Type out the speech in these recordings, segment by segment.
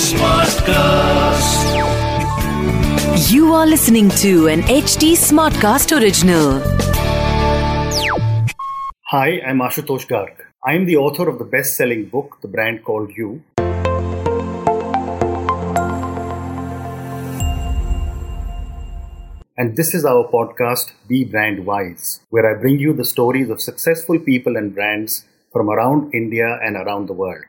Smartcast. You are listening to an HT Smartcast original. Hi, I'm Ashutosh Garg. I am the author of the best selling book, The Brand Called You. And this is our podcast, Be Brand Wise, where I bring you the stories of successful people and brands from around India and around the world.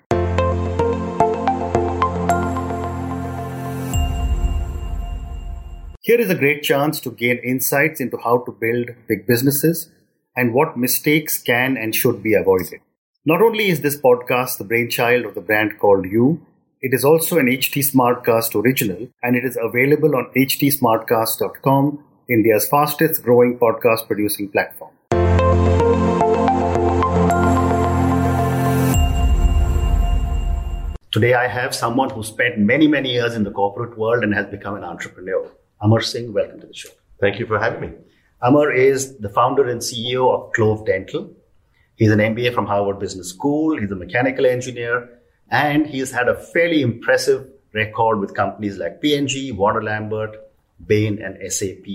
Here is a great chance to gain insights into how to build big businesses and what mistakes can and should be avoided. Not only is this podcast the brainchild of the brand called You, it is also an HT Smartcast original and it is available on htsmartcast.com, India's fastest growing podcast producing platform. Today I have someone who spent many, many years in the corporate world and has become an entrepreneur. Amar Singh, welcome to the show. Thank you for having me. Amar is the founder and CEO of Clove Dental. He's an MBA from Harvard Business School. He's a mechanical engineer, and he's had a fairly impressive record with companies like P&G, Warner Lambert, Bain, and SAP.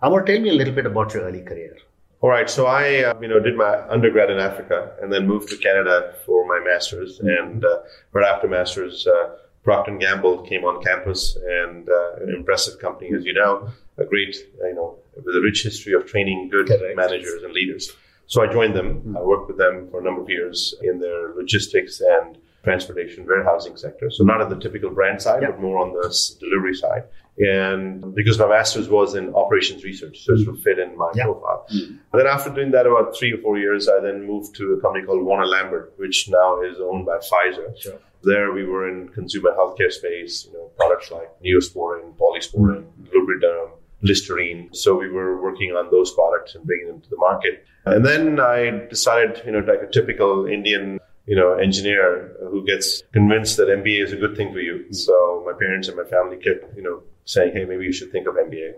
Amar, tell me a little bit about your early career. All right, so I, uh, you know, did my undergrad in Africa and then moved to Canada for my master's. And uh, right after master's, uh, Procter and Gamble came on campus, and uh, an impressive company, as you know, a great, you know, with a rich history of training good Correct. managers and leaders. So I joined them. Mm-hmm. I worked with them for a number of years in their logistics and transportation warehousing sector. So not on the typical brand side, Yeah. but more on the delivery side. And because my master's was in operations research, so it mm-hmm. would fit in my Yeah. profile. And then after doing that about three or four years, I then moved to a company called Warner Lambert, which now is owned by Pfizer. Sure. There we were in consumer healthcare space, you know, products like Neosporin, Polysporin, Lubriderm, Listerine. So we were working on those products and bringing them to the market. And then I decided, you know, like a typical Indian, you know, engineer who gets convinced that MBA is a good thing for you. So my parents and my family kept, you know, saying, hey, maybe you should think of MBA.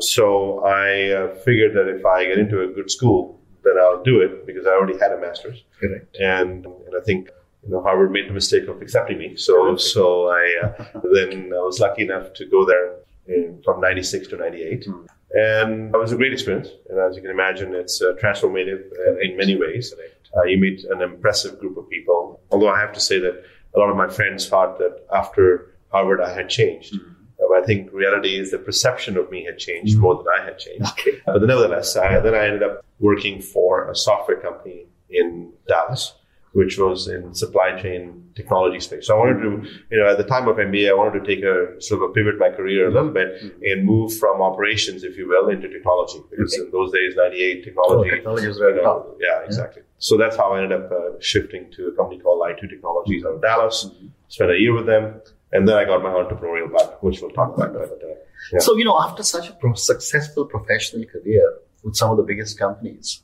So I uh, figured that if I get into a good school, then I'll do it because I already had a master's Correct. and and I think you know Harvard made the mistake of accepting me. So so I uh, then I was lucky enough to go there in, from '96 to '98, and it was a great experience. And as you can imagine, it's uh, transformative uh, in many ways. Uh, you meet an impressive group of people. Although I have to say that a lot of my friends thought that after Harvard I had changed. But I think reality is the perception of me had changed more than I had changed. Okay. But nevertheless, I, then I ended up working for a software company in Dallas, which was in supply chain technology space. So I wanted to, you know, at the time of MBA, I wanted to take a sort of a pivot my career a little bit and move from operations, if you will, into technology. Because Okay. in those days, 98 technology. Oh, technology was very you know. Yeah, exactly. So that's how I ended up uh, shifting to a company called i2 Technologies out of Dallas. Spent a year with them. And then I got my entrepreneurial bug, which we'll talk about. But, uh, yeah. So, you know, after such a pro- successful professional career with some of the biggest companies,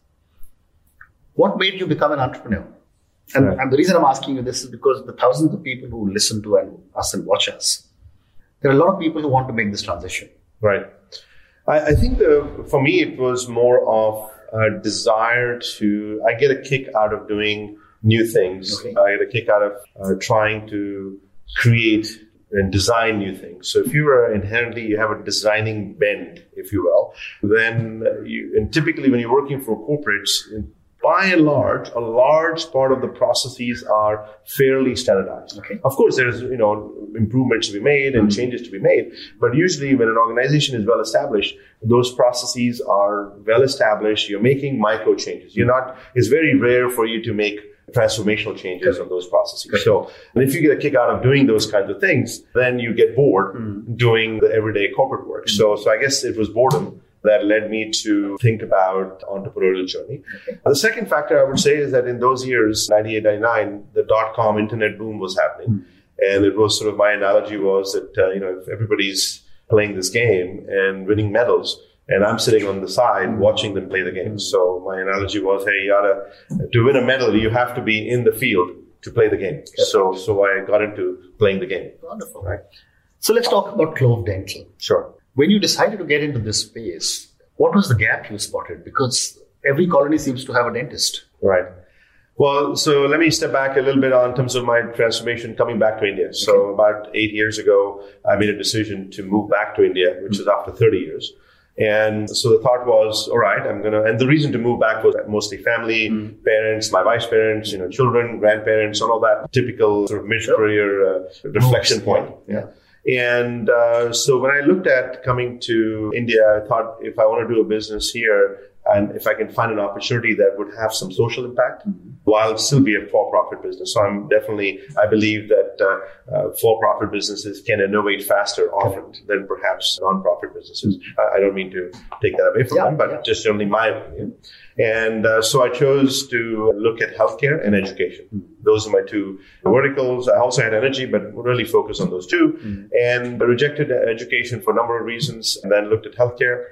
what made you become an entrepreneur? And, Right. and the reason I'm asking you this is because the thousands of people who listen to and us and watch us, there are a lot of people who want to make this transition. Right. I, I think the, for me, it was more of a desire to, I get a kick out of doing new things. Okay. I get a kick out of uh, trying to create and design new things. So if you are inherently, you have a designing bend, if you will, then you, and typically when you're working for corporates, by and large, a large part of the processes are fairly standardized. Okay. Of course, there's you know improvements to be made and mm-hmm. changes to be made, but usually when an organization is well established, those processes are well established. You're making micro changes. You're not. It's very rare for you to make transformational changes on those processes. So, and if you get a kick out of doing those kinds of things, then you get bored mm. doing the everyday corporate work. Mm. So, so I guess it was boredom that led me to think about the entrepreneurial journey. The second factor I would say is that in those years, 98, 99, the dot-com internet boom was happening. Hmm. And it was sort of my analogy was that, uh, you know, if everybody's playing this game and winning medals, and I'm sitting on the side hmm. watching them play the game. Hmm. So my analogy was, hey, you gotta, to win a medal, you have to be in the field to play the game. So, so I got into playing the game. Wonderful. Right. So let's talk about Clove Dental. Sure. When you decided to get into this space, what was the gap you spotted? Because every colony seems to have a dentist. Right. Well, so let me step back a little bit on terms of my transformation coming back to India. So about eight years ago, I made a decision to move back to India, which is after 30 years. And so the thought was, all right, I'm gonna. And the reason to move back was mostly family, parents, my wife's parents, you know, children, grandparents, and all that typical sort of mid-career uh, reflection point. Yeah. And uh, so when I looked at coming to India, I thought if I want to do a business here, and if I can find an opportunity that would have some social impact while still be a for-profit business. So I'm definitely, I believe that uh, uh, for-profit businesses can innovate faster often than perhaps non-profit businesses. I, I don't mean to take that away from Yeah, them, but yeah. just generally my opinion. And uh, so I chose to look at healthcare and education. Those are my two verticals. I also had energy, but really focused on those two. And rejected education for a number of reasons, and then looked at healthcare.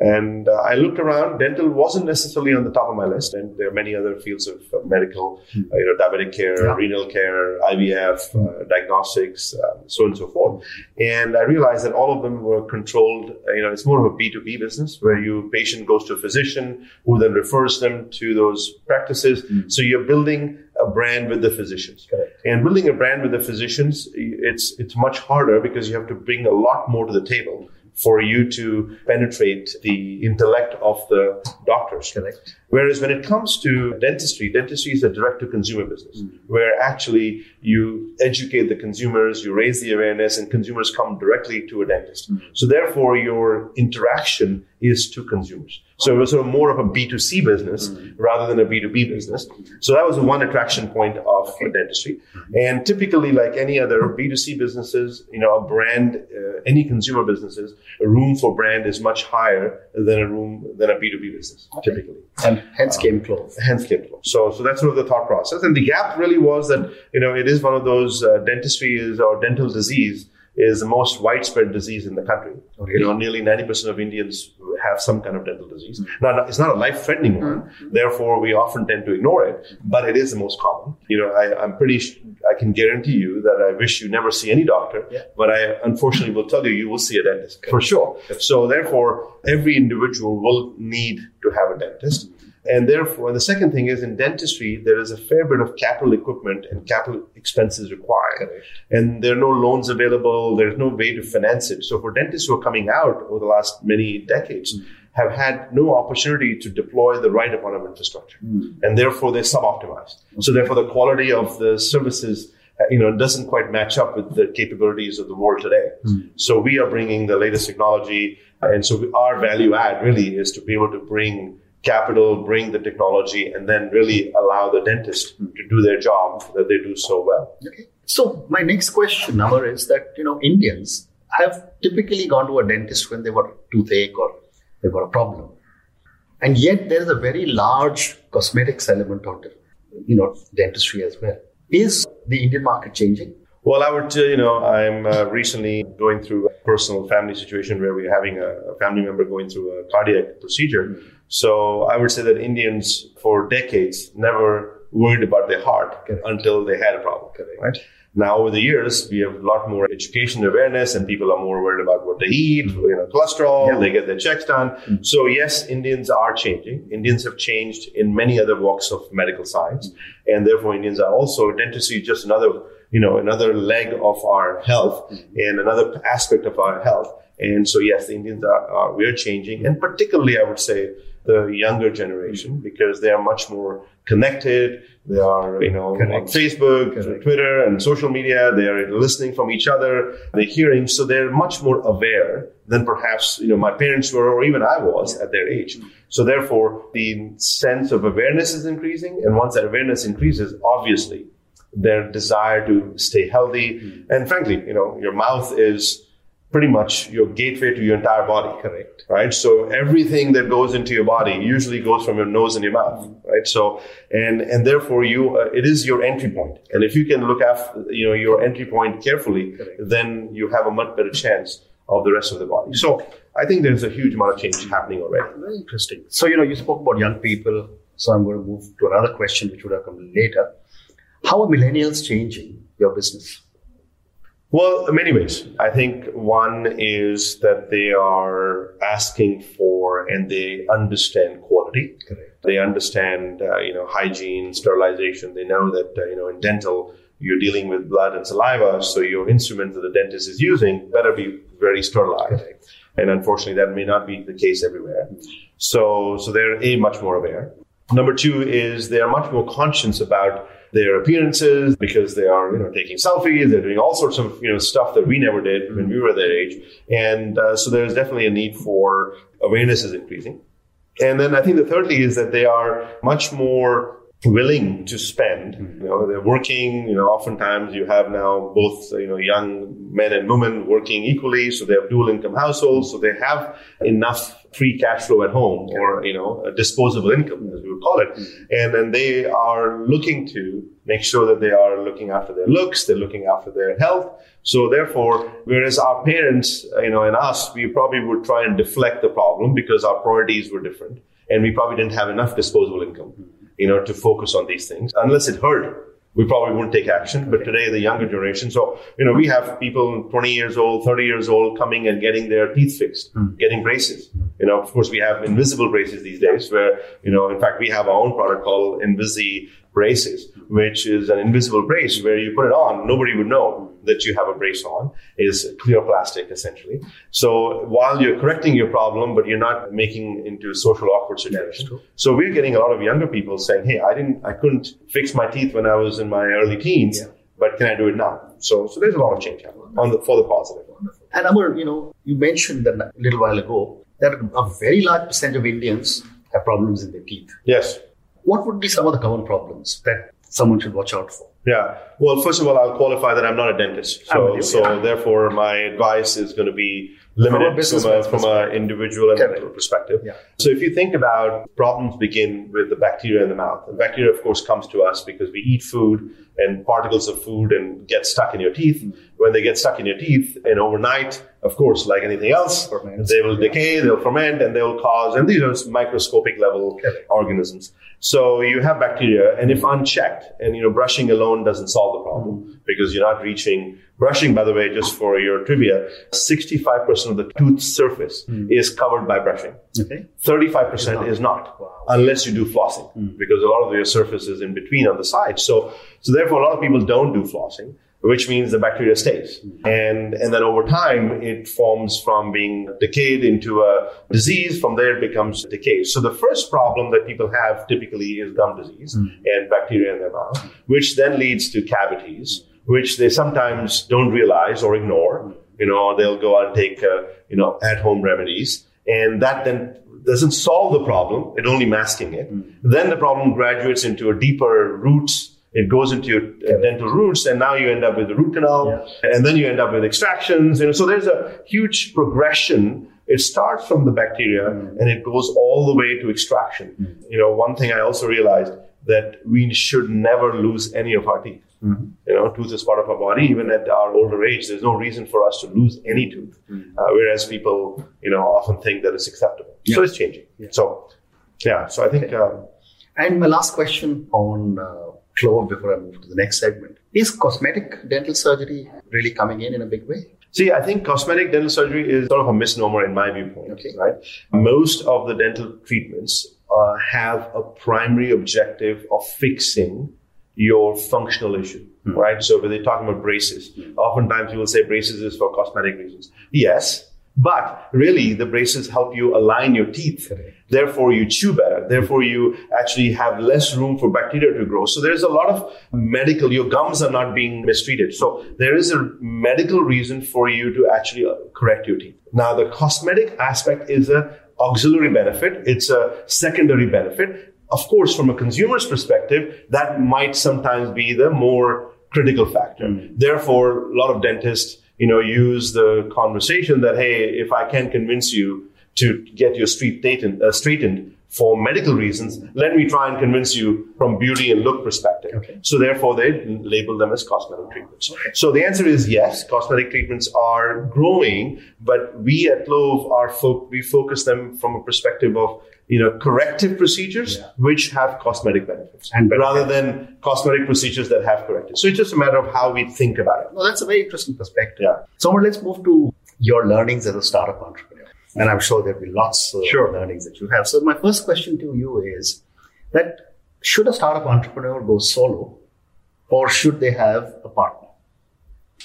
And uh, I looked around. Dental wasn't necessarily on the top of my list, and there are many other fields of medical, uh, you know, diabetic care, Yeah. renal care, IVF, uh, diagnostics, uh, so on and so forth. And I realized that all of them were controlled. uh, You know, it's more of a B two B business where you patient goes to a physician who then refers them to those practices. So you're building a brand with the physicians. Correct. And building a brand with the physicians, it's it's much harder because you have to bring a lot more to the table for you to penetrate the intellect of the doctors. Correct. Whereas when it comes to dentistry, dentistry is a direct to consumer business mm. where actually you educate the consumers, you raise the awareness, and consumers come directly to a dentist. Mm. So therefore, your interaction is to consumers. So it was sort of more of a B2C business rather than a B2B business. So that was one attraction point of dentistry. And typically, like any other B2C businesses, you know, a brand, uh, any consumer businesses, a room for brand is much higher than a room than a B2B business, typically And hence came Clove. hence came Clove. So, so that's sort of the thought process. And the gap really was that, you know, it is one of those uh, dentistry is or dental disease is the most widespread disease in the country. Oh, really? You know, nearly 90% of Indians have some kind of dental disease. Hmm. Now, it's not a life-threatening hmm. one. Therefore, we often tend to ignore it, but it is the most common. You know, I, I'm pretty, sh- I can guarantee you that I wish you never see any doctor, Yeah. but I unfortunately will tell you, you will see a dentist for sure. So therefore, every individual will need to have a dentist. And therefore, the second thing is in dentistry, there is a fair bit of capital equipment and capital expenses required. And there are no loans available. There's no way to finance it. So for dentists who are coming out over the last many decades, mm. have had no opportunity to deploy the right amount of infrastructure. Mm. And therefore, they're sub-optimized. Mm. So therefore, the quality of the services uh, you know, doesn't quite match up with the capabilities of the world today. So we are bringing the latest technology. And so we- our value add really is to be able to bring capital, bring the technology, and then really allow the dentist to do their job that they do so well. Okay. So my next question, Amar, is that you know Indians have typically gone to a dentist when they've got a toothache or they've got a problem, and yet there is a very large cosmetics element of you know dentistry as well. Is the Indian market changing? Well, I would, you know, I'm uh, recently going through a personal family situation where we're having a, a family member going through a cardiac procedure. So I would say that Indians for decades never worried about their heart Correct. until they had a problem. Right? Now, over the years, we have a lot more education awareness and people are more worried about what they eat, mm-hmm. you know, cholesterol, Yeah. they get their checks done. Mm-hmm. So yes, Indians are changing. Indians have changed in many other walks of medical science. Mm-hmm. And therefore, Indians are also, dentistry is just another, you know, another leg of our health and another aspect of our health. And so, yes, the Indians are, are we're changing. And particularly, I would say, the younger generation, mm-hmm. because they are much more connected. They are, you know, on Facebook, Correct. Twitter, and social media. They are listening from each other. They're hearing, so they're much more aware than perhaps you know my parents were, or even I was at their age. So therefore, the sense of awareness is increasing, and once that awareness increases, obviously, their desire to stay healthy, mm. and frankly, you know, your mouth is pretty much your gateway to your entire body Correct. right? So everything that goes into your body usually goes from your nose and your mouth, right? So and and therefore you uh, it is your entry point. and if you can look after you know your entry point carefully, Correct. then you have a much better chance of the rest of the body. So I think there's a huge amount of change happening already. Very interesting. So you know you spoke about young people. So I'm going to move to another question, which would have come later. How are millennials changing your business? Well, in many ways. I think one is that they are asking for and they understand quality. Correct. They understand, uh, you know, hygiene, sterilization. They know that, uh, you know, in dental, you're dealing with blood and saliva, so your instrument that the dentist is using better be very sterilized. And unfortunately, that may not be the case everywhere. So, so they're a much more aware. Number two is they are much more conscious about their appearances because they are, you know, taking selfies. They're doing all sorts of, you know, stuff that we never did when we were their age. And uh, so there's definitely a need for awareness is increasing. And then I think the thirdly is that they are much more willing to spend. Hmm. You know, they're working, you know, oftentimes you have now both, you know, young men and women working equally. So they have dual income households. So they have enough free cash flow at home or, you know, disposable income, as we would call it. Hmm. And then they are looking to make sure that they are looking after their looks. They're looking after their health. So therefore, whereas our parents, uh, you know, and us, we probably would try and deflect the problem because our priorities were different and we probably didn't have enough disposable income hmm. You know, to focus on these things. Unless it hurt, we probably wouldn't take action. But today, the younger generation, so, you know, we have people 20 years old, 30 years old coming and getting their teeth fixed, hmm. getting braces. You know, of course, we have invisible braces these days where, you know, in fact, we have our own product called Invisi braces, which is an invisible brace where you put it on, nobody would know that you have a brace on. Is clear plastic essentially. So while you're correcting your problem, but you're not making into a social awkward situation. So we're getting a lot of younger people saying, "Hey, I didn't, I couldn't fix my teeth when I was in my early teens, but can I do it now?" So, so there's a lot of change happening on the for the positive. And Amar, you know, you mentioned that a little while ago that a very large percentage of Indians have problems in their teeth. Yes. What would be some of the common problems that someone should watch out for? Yeah. Well, first of all, I'll qualify that I'm not a dentist. So, you, so yeah. therefore, my advice is going to be limited from a, from a individual and medical perspective. Yeah. So, if you think about problems begin with the bacteria in the mouth. The bacteria, of course, comes to us because we eat food and particles of food and get stuck in your teeth. Hmm. When they get stuck in your teeth and overnight, of course, like anything else, Ferments. they will decay, they'll ferment, and they'll cause, and these are microscopic level Correct. organisms. So you have bacteria, and if unchecked, and you know, brushing alone doesn't solve the problem mm-hmm. because you're not reaching. Brushing, by the way, just for your trivia, 65% of the tooth surface mm. is covered by brushing. Okay. 35% is not, Wow. unless you do flossing, mm. because a lot of your surface is in between on the sides. So, so therefore, a lot of people don't do flossing, which means the bacteria stays. And, and then over time, it forms from being decayed into a disease. From there, it becomes decay. So the first problem that people have typically is gum disease and bacteria in their mouth, which then leads to cavities, which they sometimes don't realize or ignore. You know, they'll go out and take, uh, you know, at-home remedies and that then doesn't solve the problem it only masking it then the problem graduates into a deeper roots it goes into your uh, dental roots and now you end up with the root canal and then you end up with extractions and so there's a huge progression. It starts from the bacteria and it goes all the way to extraction. You know one thing i also realized that we should never lose any of our teeth. You know, tooth is part of our body. Even at our older age, there's no reason for us to lose any tooth. Uh, whereas people, you know, often think that it's acceptable. So it's changing. So, yeah. So I think, um, And my last question on uh, Before I move to the next segment is cosmetic dental surgery really coming in in a big way? see, I think cosmetic dental surgery is sort of a misnomer in my viewpoint. Okay. Right. Most of the dental treatments uh, have a primary objective of fixing your functional issue, right? So when they're talking about braces, oftentimes people say braces is for cosmetic reasons. Yes, but really the braces help you align your teeth. Therefore, you chew better. Therefore, you actually have less room for bacteria to grow. So there's a lot of medical, your gums are not being mistreated. So there is a medical reason for you to actually uh, correct your teeth. Now, the cosmetic aspect is a auxiliary benefit. It's a secondary benefit. Of course, from a consumer's perspective, that might sometimes be the more critical factor. Therefore, a lot of dentists, you know, use the conversation that, hey, if I can convince you to get your street straightened, uh, straightened for medical reasons, let me try and convince you from beauty and look perspective. Okay. So therefore, they label them as cosmetic treatments. So the answer is yes, cosmetic treatments are growing, but we at Clove are fo- we focus them from a perspective of you know corrective procedures which have cosmetic benefits, And benefits. rather than cosmetic procedures that have corrective. So it's just a matter of how we think about it. No, that's a very interesting perspective. Yeah. So let's move to your learnings as a startup entrepreneur. And I'm sure there'll be lots of Sure. learnings that you have. So my first question to you is, that should a startup entrepreneur go solo or should they have a partner?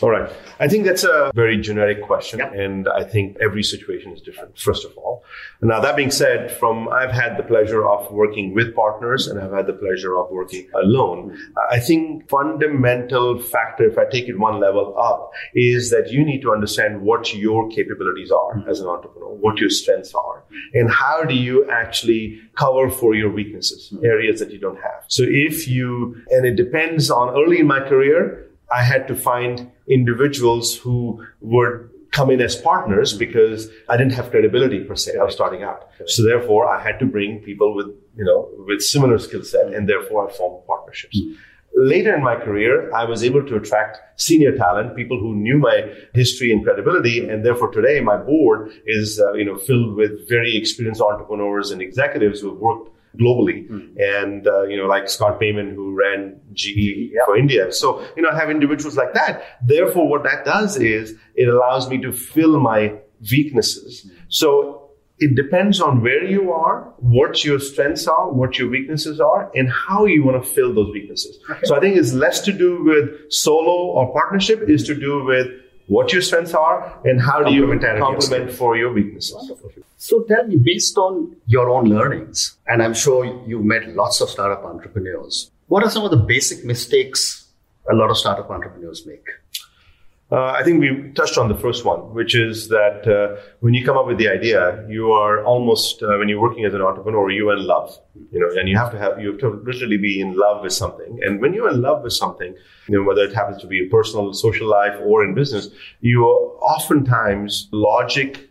All right. I think that's a very generic question. Yeah. And I think every situation is different, first of all. Now, that being said, from I've had the pleasure of working with partners and I've had the pleasure of working alone. I think fundamental factor, if I take it one level up, is that you need to understand what your capabilities are mm-hmm. as an entrepreneur, what your strengths are, and how do you actually cover for your weaknesses, mm-hmm. areas that you don't have. So if you, and it depends on early in my career, I had to find individuals who would come in as partners because I didn't have credibility per se. I was starting out. So therefore I had to bring people with, you know, with similar skill set and therefore I formed partnerships. Later in my career, I was able to attract senior talent, people who knew my history and credibility, and therefore today my board is, uh, you know, filled with very experienced entrepreneurs and executives who have worked globally, and uh, you know, like Scott Bayman, who ran GE for India. So you know, I have individuals like that. Therefore, what that does is it allows me to fill my weaknesses. So it depends on where you are, what your strengths are, what your weaknesses are, and how you want to fill those weaknesses. So I think it's less to do with solo or partnership, is to do with what your strengths are and how do you complement for your weaknesses. So tell me, based on your own learnings, and I'm sure you've met lots of startup entrepreneurs, what are some of the basic mistakes a lot of startup entrepreneurs make? Uh, I think we touched on the first one, which is that uh, when you come up with the idea, you are almost uh, when you're working as an entrepreneur, you're in love, you know, and you have to have you have to literally be in love with something. And when you're in love with something, you know, whether it happens to be a personal, social life, or in business, you oftentimes logic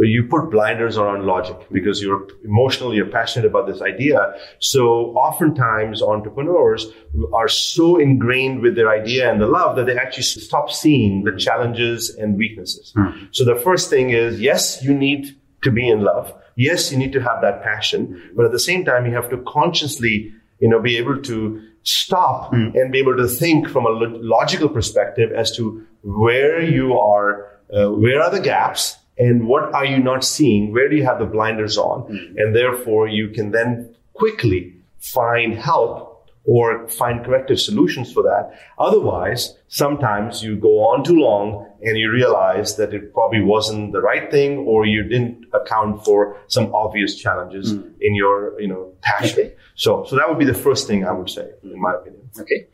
you put blinders on logic because you're emotional, you're passionate about this idea. So oftentimes entrepreneurs are so ingrained with their idea and the love that they actually stop seeing the challenges and weaknesses. So the first thing is, yes, you need to be in love. Yes, you need to have that passion, but at the same time, you have to consciously, you know, be able to stop and be able to think from a logical perspective as to where you are, uh, where are the gaps, and what are you not seeing? Where do you have the blinders on? Hmm. And therefore, you can then quickly find help or find corrective solutions for that. Otherwise, sometimes you go on too long and you realize that it probably wasn't the right thing or you didn't account for some obvious challenges hmm. in your, you know, passion. So, so that would be the first thing I would say, in hmm. my opinion. Okay.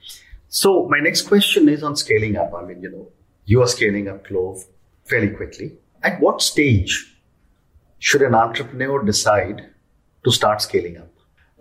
So my next question is on scaling up. I mean, you know, you are scaling up Clove fairly quickly. At what stage should an entrepreneur decide to start scaling up?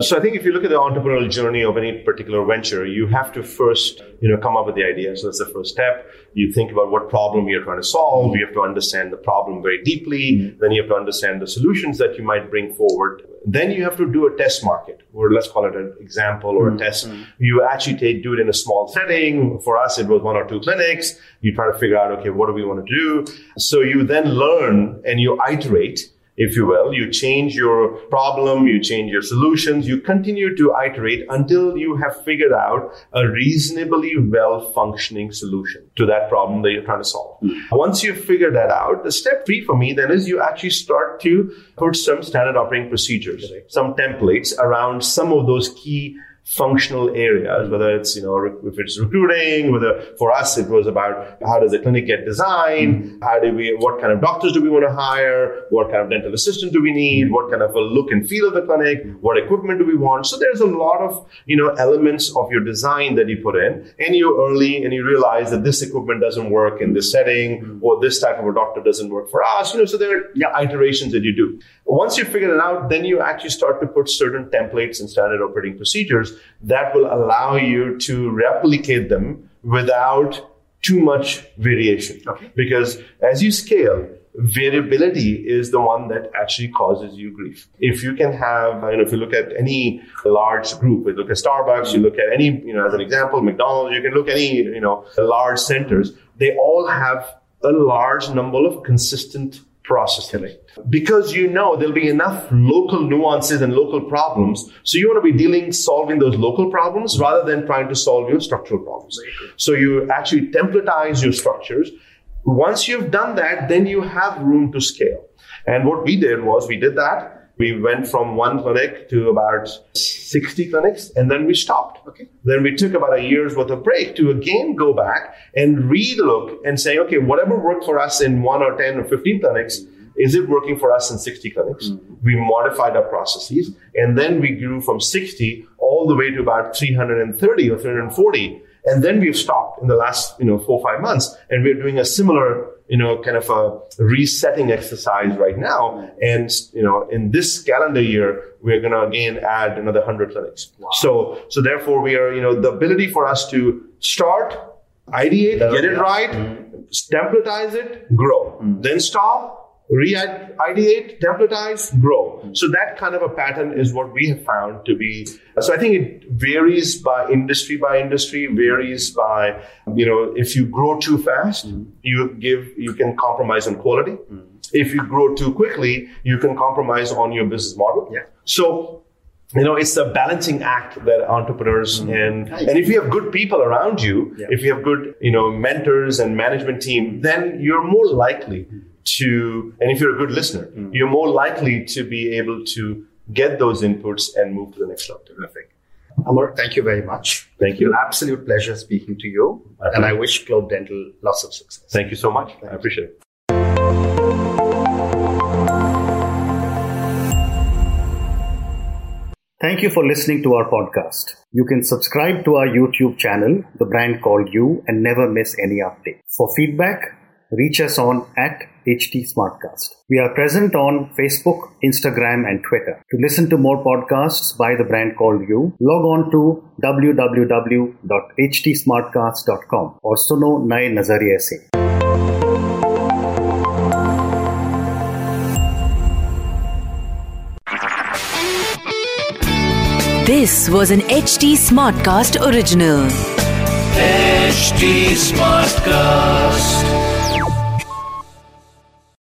So I think if you look at the entrepreneurial journey of any particular venture, you have to first, you know, come up with the idea. So that's the first step. You think about what problem you're trying to solve. You have to understand the problem very deeply. Mm-hmm. Then you have to understand the solutions that you might bring forward. Then you have to do a test market, or let's call it an example or a mm-hmm. test. You actually take, do it in a small setting. For us, it was one or two clinics. You try to figure out, okay, what do we want to do? So you then learn and you iterate if you will. You change your problem, you change your solutions, you continue to iterate until you have figured out a reasonably well functioning solution to that problem that you're trying to solve. Hmm. Once you figure that out, the step three for me then is you actually start to put some standard operating procedures, some templates around some of those key functional areas, whether it's, you know, if it's recruiting, whether for us it was about how does the clinic get designed? Mm-hmm. How do we, what kind of doctors do we want to hire? What kind of dental assistant do we need? What kind of a look and feel of the clinic? What equipment do we want? So there's a lot of, you know, elements of your design that you put in and you're early and you realize that this equipment doesn't work in this setting mm-hmm. or this type of a doctor doesn't work for us. You know, so there are iterations that you do. Once you figure it out, then you actually start to put certain templates and standard operating procedures that will allow you to replicate them without too much variation. Because as you scale, variability is the one that actually causes you grief. If you can have, you know, if you look at any large group, you look at Starbucks, you look at any, you know, as an example, McDonald's, you can look at any, you know, large centers, they all have a large number of consistent processes. Because you know there'll be enough local nuances and local problems. So you want to be dealing, solving those local problems rather than trying to solve your structural problems. So you actually templatize your structures. Once you've done that, then you have room to scale. And what we did was we did that. We went from one clinic to about 60 clinics and then we stopped. Okay. Then we took about a year's worth of break to again go back and relook and say, okay, whatever worked for us in one or 10 or 15 clinics, is it working for us in 60 clinics? Mm-hmm. We modified our processes and then we grew from 60 all the way to about 330 or 340. And then we've stopped in the last, you know, four or five months and we're doing a similar, you know, kind of a resetting exercise right now. And, you know, in this calendar year, we're going to again add another 100 clinics. So, so therefore we are, you know, the ability for us to start, ideate, get it right, mm-hmm. templatize it, grow, mm-hmm. then stop, re-ideate, templatize, grow. Hmm. So that kind of a pattern is what we have found to be. Uh, so I think it varies by industry by industry, varies by, you know, if you grow too fast, hmm. you give, you can compromise on quality. Hmm. If you grow too quickly, you can compromise on your business model. Yeah. So you know it's a balancing act that entrepreneurs and and if you have good people around you Yeah. if you have good you know mentors and management team then you're more likely to and if you're a good listener mm. you're more likely to be able to get those inputs and move to the next level Terrific. Amar, thank you very much. Thank you. An absolute pleasure speaking to you. My And I wish Clove Dental lots of success. thank you so much i appreciate it Thank you for listening to our podcast. You can subscribe to our YouTube channel, The Brand Called You, and never miss any update. For feedback, reach us on at HT Smartcast. We are present on Facebook, Instagram, and Twitter. To listen to more podcasts by The Brand Called You, log on to www.htsmartcast.com or suno naye nazariye se. This was an HT Smartcast original. HT Smartcast.